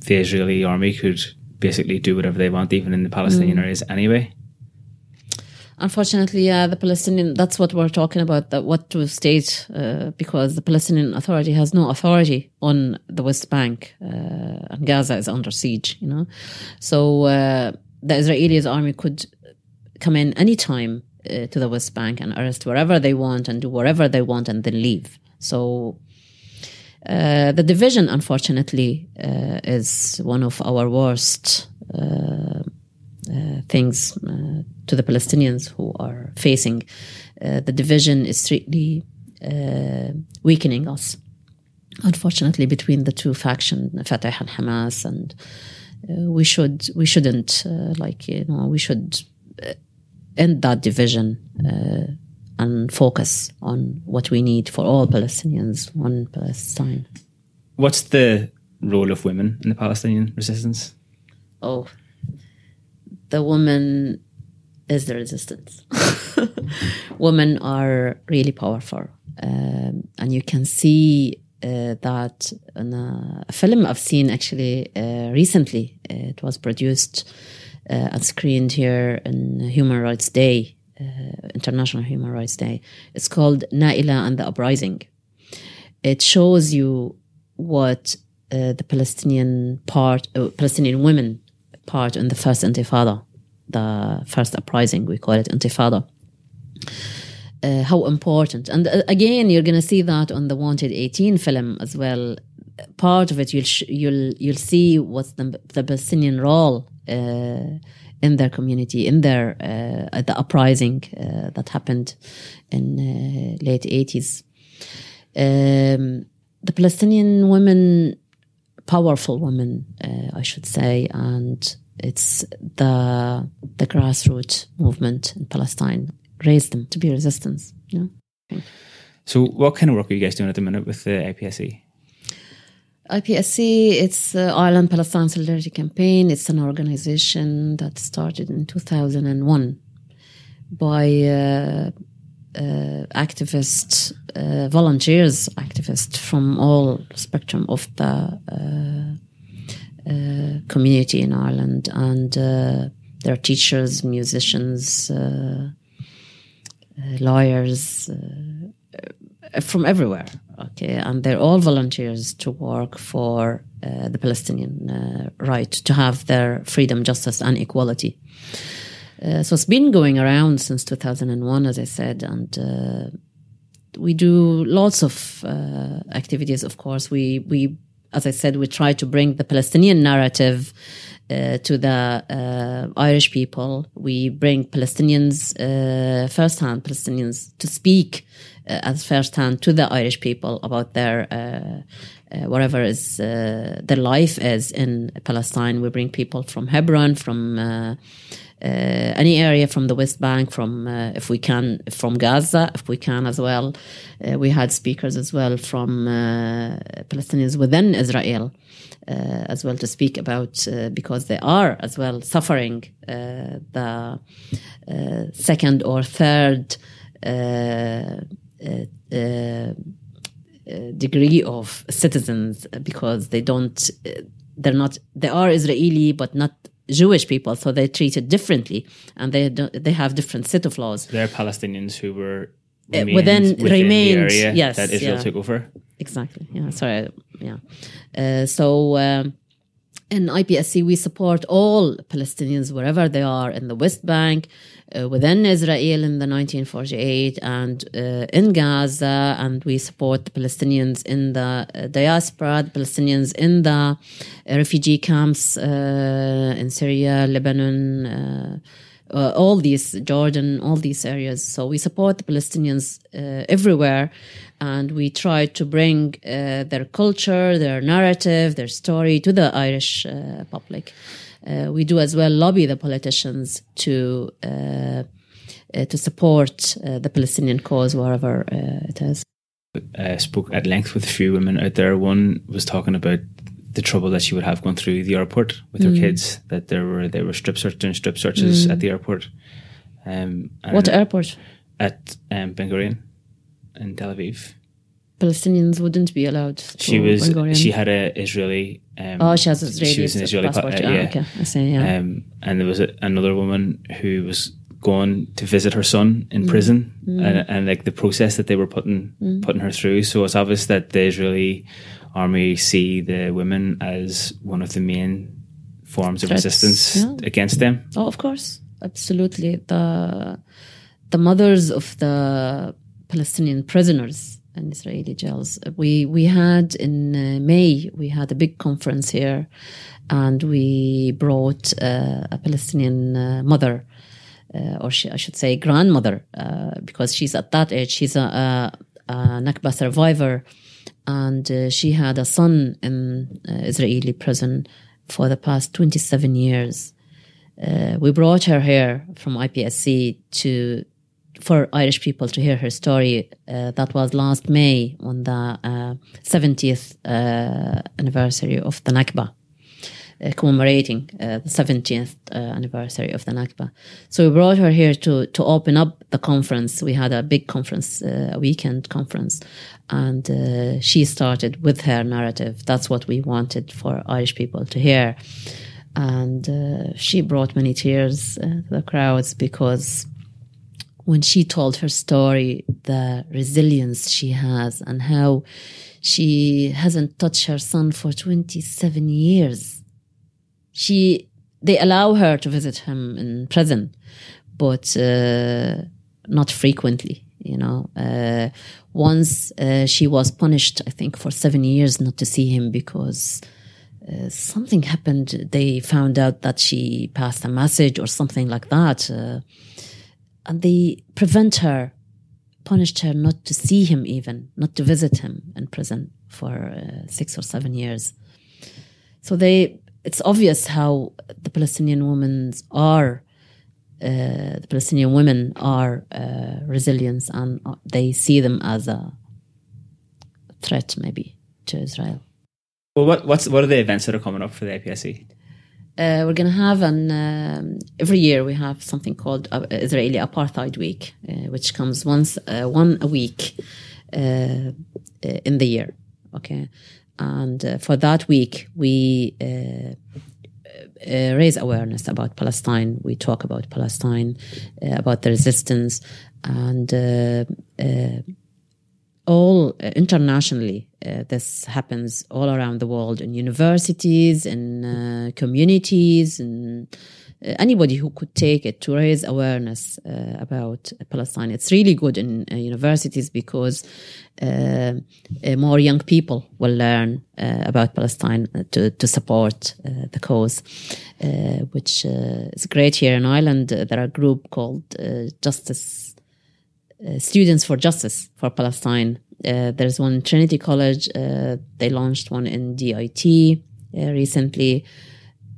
the Israeli army could basically do whatever they want, even in the Palestinian areas anyway. Unfortunately, yeah, the Palestinian, that's what we're talking about, that what to state, uh, because the Palestinian Authority has no authority on the West Bank, uh, and Gaza is under siege, you know. So, uh, the Israeli army could come in anytime uh, to the West Bank and arrest wherever they want and do whatever they want and then leave. So, uh, the division, unfortunately, uh, is one of our worst uh, uh, things uh, to the Palestinians who are facing. The division is uh, weakening us, unfortunately, between the two factions, Fatah and Hamas, and we should we shouldn't like you know we should end that division and focus on what we need for all Palestinians, one Palestine. What's the role of women in the Palestinian resistance? oh, the woman is the resistance. *laughs* Women are really powerful. Um, and you can see uh, that in a, film I've seen actually uh, recently. Uh, it was produced uh, and screened here in Human Rights Day, International Human Rights Day. It's called Naila and the Uprising. It shows you what uh, the Palestinian part, uh, Palestinian women part in the first Intifada, the first uprising, we call it Intifada. Uh, how important. And uh, again, you're going to see that on the Wanted 18 film as well. Part of it, you'll sh- you'll you'll see what's the, the Palestinian role uh, in their community, in their uh, the uprising uh, that happened in uh, late 80s. Um, the Palestinian women, powerful women, uh, I should say, and it's the the grassroots movement in Palestine raised them to be resistance. So, what kind of work are you guys doing at the minute with the IPSC? IPSC, it's Ireland Palestine Solidarity Campaign. It's an organization that started in 2001 by uh, uh, activists, uh, volunteers, activists from all spectrum of the uh, uh, community in Ireland, and there are teachers, musicians, lawyers from everywhere. Okay, and they're all volunteers to work for uh, the Palestinian uh, right to have their freedom, justice, and equality. Uh, so it's been going around since 2001, as I said, and uh, we do lots of uh, activities. Of course, we we as I said, we try to bring the Palestinian narrative uh, to the uh, Irish people. We bring Palestinians, uh, first-hand Palestinians, to speak as first-hand to the Irish people about their uh, uh, whatever is their life is in Palestine. We bring people from Hebron, from uh, any area from the West Bank, from uh, if we can, from Gaza, if we can as well. Uh, we had speakers as well from Palestinians within Israel. Uh, as well to speak about uh, because they are as well suffering uh, the second or third degree of citizens because they don't they're not they are Israeli but not Jewish people, so they're treated differently, and they they have different set of laws. They're Palestinians who were uh, within, within remained the area yes, that Israel yeah. took over. Exactly. Yeah. Sorry. Yeah. Uh, so. Um, in IPSC, we support all Palestinians wherever they are in the West Bank, uh, within Israel in the 1948, and uh, in Gaza. And we support the Palestinians in the uh, diaspora, the Palestinians in the uh, refugee camps uh, in Syria, Lebanon. Uh, all these Jordan, all these areas. So we support the Palestinians everywhere, and we try to bring uh, their culture, their narrative, their story to the Irish uh, public. Uh, we do as well lobby the politicians to uh, uh, to support uh, the Palestinian cause wherever it is. I spoke at length with a few women out there. One was talking about the trouble that she would have going through the airport with mm. her kids. That there were there were strip search doing strip searches mm. at the airport. Um, what airport? At um, Ben Gurion in Tel Aviv. Palestinians wouldn't be allowed. she was. She had a Israeli. Um, oh, she has Israeli. She was an Israeli passport. Pa- uh, yeah. okay, I see. Yeah. Um, and there was a, another woman who was going to visit her son in mm. prison, mm. And, and, like the process that they were putting mm. putting her through. So it's obvious that the Israeli army see the women as one of the main forms of Threats, resistance yeah. against them. Oh, of course, absolutely. The the mothers of the Palestinian prisoners in Israeli jails. We we had in uh, May we had a big conference here, and we brought uh, a Palestinian uh, mother, uh, or she, I should say grandmother, uh, because she's at that age. She's a, a, a Nakba survivor, and uh, she had a son in Israeli prison for the past twenty seven years. we brought her here from IPSC to for Irish people to hear her story. Uh, that was last May on the uh, 70th uh, anniversary of the Nakba, uh, Uh, commemorating uh, the 70th uh, anniversary of the Nakba. So we brought her here to to open up the conference. We had a big conference, uh, a weekend conference, and uh, she started with her narrative. That's what we wanted for Irish people to hear. And she brought many tears to the crowds because when she told her story, the resilience she has and how she hasn't touched her son for 27 years. She, they allow her to visit him in prison, but uh, not frequently, you know. Uh, once uh, she was punished, I think, for seven years not to see him because uh, something happened. They found out that she passed a message or something like that. Uh, and they prevent her, punished her not to see him even, not to visit him in prison for uh, six or seven years. So they, it's obvious how the Palestinian women are, uh, the Palestinian women are uh, resilient and they see them as a threat maybe to Israel. Well, what what's what are the events that are coming up for the IPSC? Uh, we're going to have an um, every year we have something called uh, Israeli Apartheid Week, uh, which comes once uh, one a week uh, uh, in the year. Okay, and uh, for that week we uh, uh, raise awareness about Palestine. We talk about Palestine, about the resistance, and all uh, internationally. Uh, this happens all around the world in universities, in uh, communities, and uh, anybody who could take it to raise awareness uh, about Palestine. It's really good in universities because more young people will learn about Palestine to, to support the cause, which is great here in Ireland. There are a group called Justice students for Justice for Palestine. Uh, there's one Trinity College. Uh, they launched one in DIT uh, recently.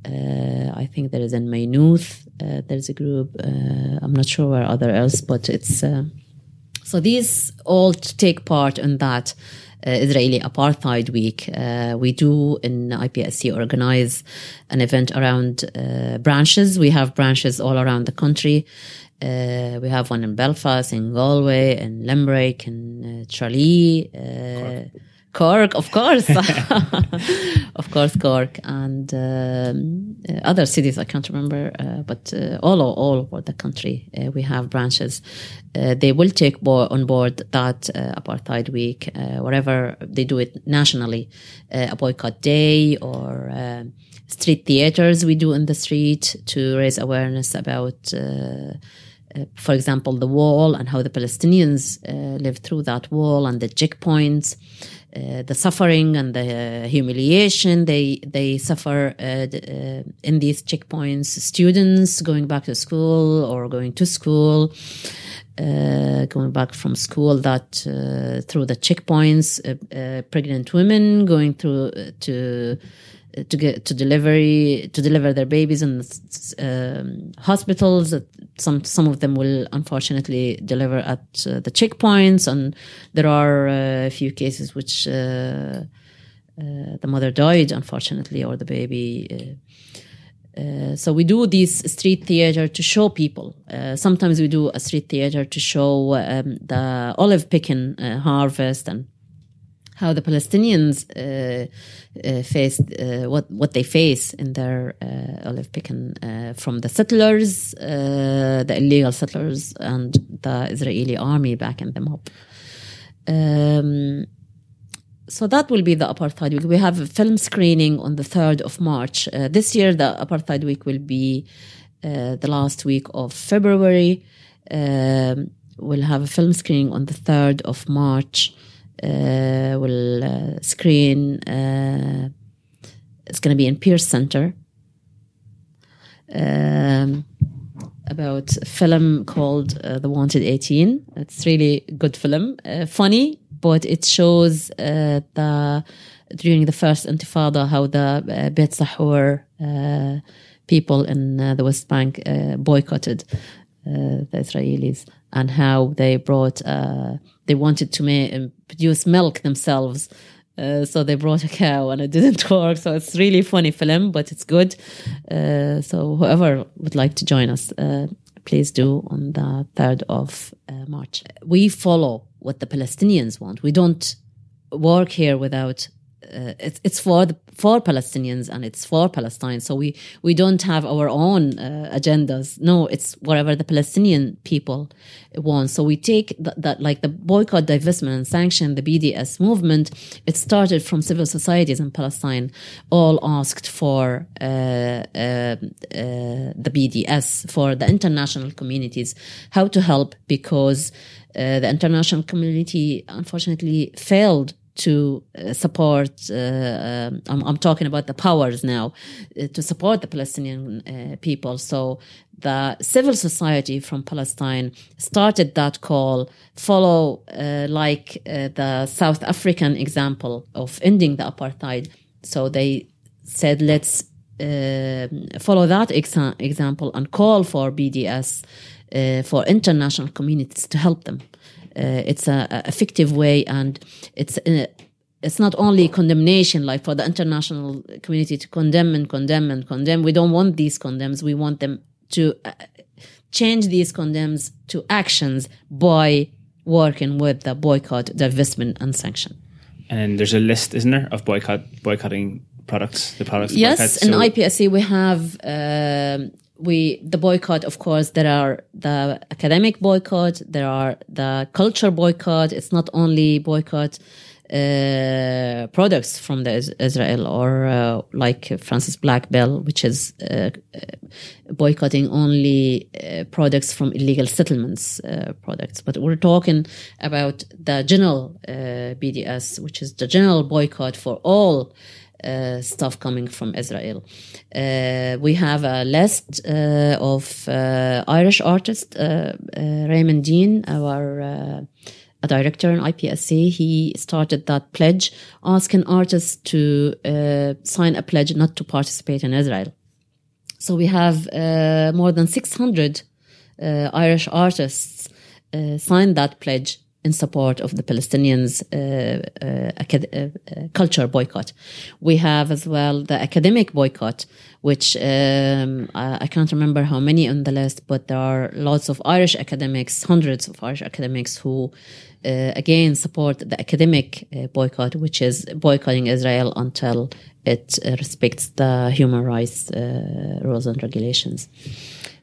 Uh, I think there is in Maynooth. there's a group. I'm not sure where other else, but it's so these all take part in that. Uh, Israeli Apartheid Week. Uh, we do in IPSC organize an event around uh, branches. We have branches all around the country. Uh, we have one in Belfast, in Galway, in Limerick, in uh, Tralee, uh, Cork. Cork. of course, *laughs* of course, Cork, and um, uh, other cities I can't remember, uh, but uh, all all over the country we have branches. they will take bo- on board that apartheid week, whatever they do it nationally, a boycott day or street theaters we do in the street to raise awareness about uh, for example, the wall and how the Palestinians uh, live through that wall and the checkpoints, uh, the suffering and the humiliation they they suffer in these checkpoints. Students going back to school or going to school. Uh, going back from school that uh, through the checkpoints, uh, pregnant women going through to to get to delivery to deliver their babies in um, hospitals. Some some of them will unfortunately deliver at uh, the checkpoints, and there are uh, a few cases which uh, uh the mother died unfortunately, or the baby. Uh, uh, so we do this street theater to show people. sometimes we do a street theater to show um, the olive picking harvest and how the Palestinians uh, uh, uh, what what they face in their uh, olive picking uh, from the settlers, uh, the illegal settlers, and the Israeli army backing them up. Um, so that will be the apartheid week. We have a film screening on the third of March. this year, the apartheid week will be the last week of February. Um, we'll have a film screening on the third of March. Uh, will uh, screen. Uh, it's going to be in Pearse Centre. Um, about a film called uh, The Wanted 18. It's really good film, uh, funny, but it shows uh, the during the first Intifada how the uh, Beit Sahur people in the West Bank boycotted the Israelis and how they brought uh, they wanted to make, um, produce milk themselves. Uh, so they brought a cow and it didn't *laughs* work. So it's really funny film, but it's good. Uh, so whoever would like to join us, uh, please do on the 3rd of uh, March. We follow what the Palestinians want. We don't work here without uh, it's it's for the for Palestinians and it's for Palestine. So we we don't have our own uh, agendas. No, it's whatever the Palestinian people want. So we take that, that like the boycott, divestment, and sanction, the BDS movement. It started from civil societies in Palestine, all asked for uh, uh, uh the BDS for the international communities how to help because the international community unfortunately failed to uh, support, uh, um, I'm, I'm, talking about the powers now, uh, to support the Palestinian uh, people. So the civil society from Palestine started that call, follow uh, like uh, the South African example of ending the apartheid. So they said, let's follow that exa- example and call for BDS, for international communities to help them. Uh, it's a, a, effective way and it's uh, it's not only condemnation like for the international community to condemn and condemn and condemn. We don't want these condemns. We want them to uh, change these condemns to actions by working with the boycott divestment and sanction. And there's a list isn't there of boycott boycotting products the products yes boycott, so in ipsc we have um, we the boycott of course there are the academic boycott there are the culture boycott it's not only boycott uh, products from the Israel or uh, like Frances Black Bill, which is uh, uh boycotting only uh, products from illegal settlements uh, products. But we're talking about the general BDS, which is the general boycott for all uh, stuff coming from Israel. Uh, we have a list uh, of uh, Irish artists. Uh, uh, Raymond Deane, our director in IPSC, he started that pledge asking artists to sign a pledge not to participate in Israel. So we have more than 600 Irish artists signed that pledge in support of the Palestinians' uh, uh, uh, culture boycott. We have as well the academic boycott, which um, I, can't remember how many on the list, but there are lots of Irish academics, hundreds of Irish academics who. Uh, again, support the academic uh, boycott, which is boycotting Israel until it uh, respects the human rights rules and regulations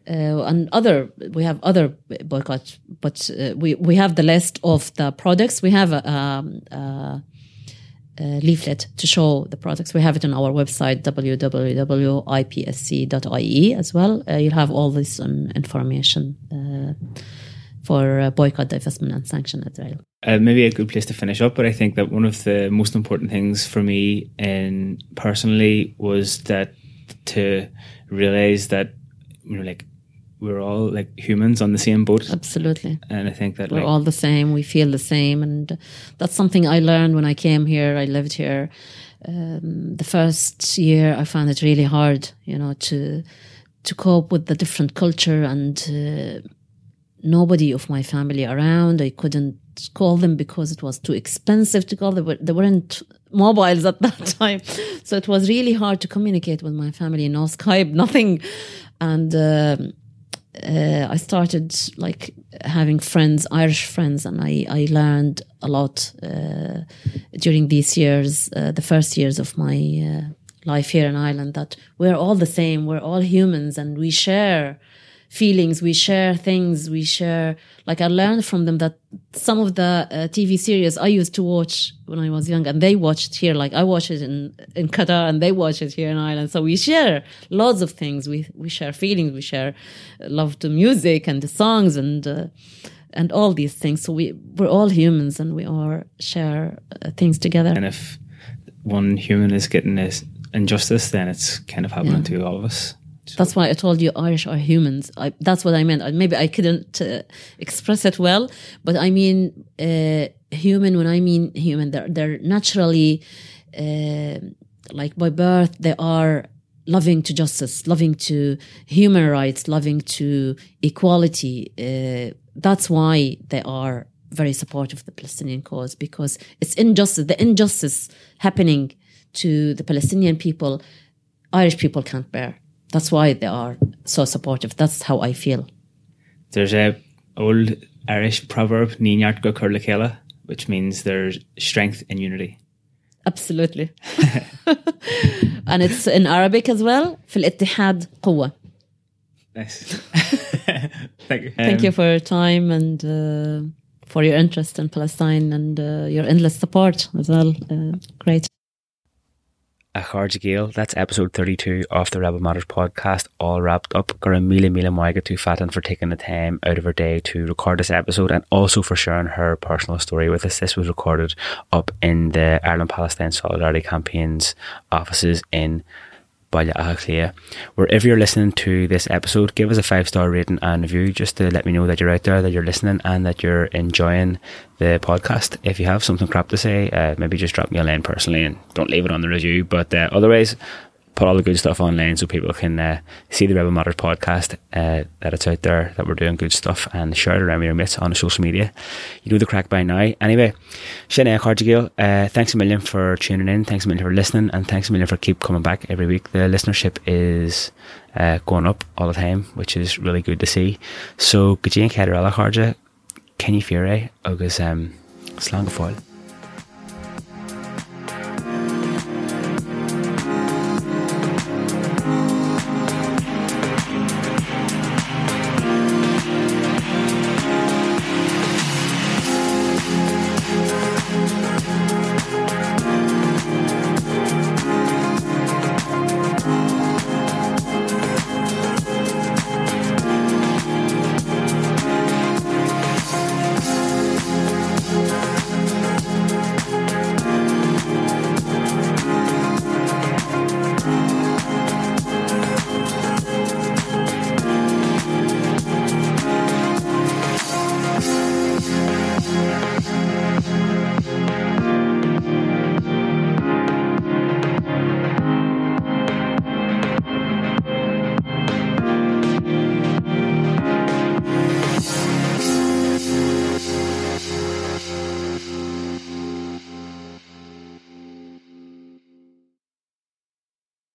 uh, and other we have other boycotts, but uh, we we have the list of the products. We have a, um, a, a, leaflet to show the products. We have it on our website www.ipsc.ie as well. Uh, you'll have all this um, information uh, for boycott, divestment, and sanction Israel. Uh, maybe a good place to finish up, but I think that one of the most important things for me, in personally, was that to realize that you know, like we're all like humans on the same boat. Absolutely. And I think that we're like, all the same. We feel the same, and that's something I learned when I came here. I lived here. Um, the first year, I found it really hard, you know, to to cope with the different culture and uh, nobody of my family around. I couldn't call them because it was too expensive to call them. There weren't mobiles at that *laughs* time, so it was really hard to communicate with my family. No Skype, nothing, and. Um, uh, I started like having friends, Irish friends, and I, I learned a lot uh, during these years, uh, the first years of my uh, life here in Ireland, that we're all the same, we're all humans, and we share feelings, we share things, we share. Like I learned from them that some of the uh, TV series I used to watch when I was young, and they watched here. Like I watch it in in Qatar, and they watch it here in Ireland. So we share lots of things. We we share feelings. We share love to music and the songs and. Uh, and all these things. So we we're all humans, and we all share uh, things together. And if one human is getting this injustice, then it's kind of happening yeah. to all of us. That's why I told you Irish are humans. I, that's what I meant. Maybe I couldn't uh, express it well, but I mean uh, human. When I mean human, they're they're naturally uh, like by birth they are loving to justice, loving to human rights, loving to equality. Uh, that's why they are very supportive of the Palestinian cause because it's injustice. The injustice happening to the Palestinian people, Irish people can't bear that's why they are so supportive. That's how I feel. There's a old Irish proverb, Ní neart go cur le chéile, which means there's strength in unity. Absolutely. *laughs* *laughs* and it's in Arabic as well, Fil Ittihad قوة. Nice. *laughs* Thank you. Thank you um, for your time and uh, for your interest in Palestine and uh, your endless support as well. Uh, great a Charge Gale. That's episode 32 of the Rebel Matters podcast, all wrapped up. Got a mila mila moiga to Fatin for taking the time out of her day to record this episode and also for sharing her personal story with us. This was recorded up in the Ireland Palestine Solidarity Campaign's offices in Balla Wherever you're listening to this episode, give us a five star rating and review just to let me know that you're out there, that you're listening, and that you're enjoying the podcast. If you have something crap to say, uh, maybe just drop me a line personally and don't leave it on the review. But uh, otherwise, put all the good stuff online so people can uh, see the Rebel Matters podcast, uh, that it's out there, that we're doing good stuff, and share it around with your mates on social media. You know the crack by now. Anyway, Shane Cardigal, uh, thanks a million for tuning in, thanks a million for listening, and thanks a million for keep coming back every week. The listenership is uh, going up all the time, which is really good to see. So, Gajin Kedarella Harja, Kenny Fury, agus um, slán go fóill.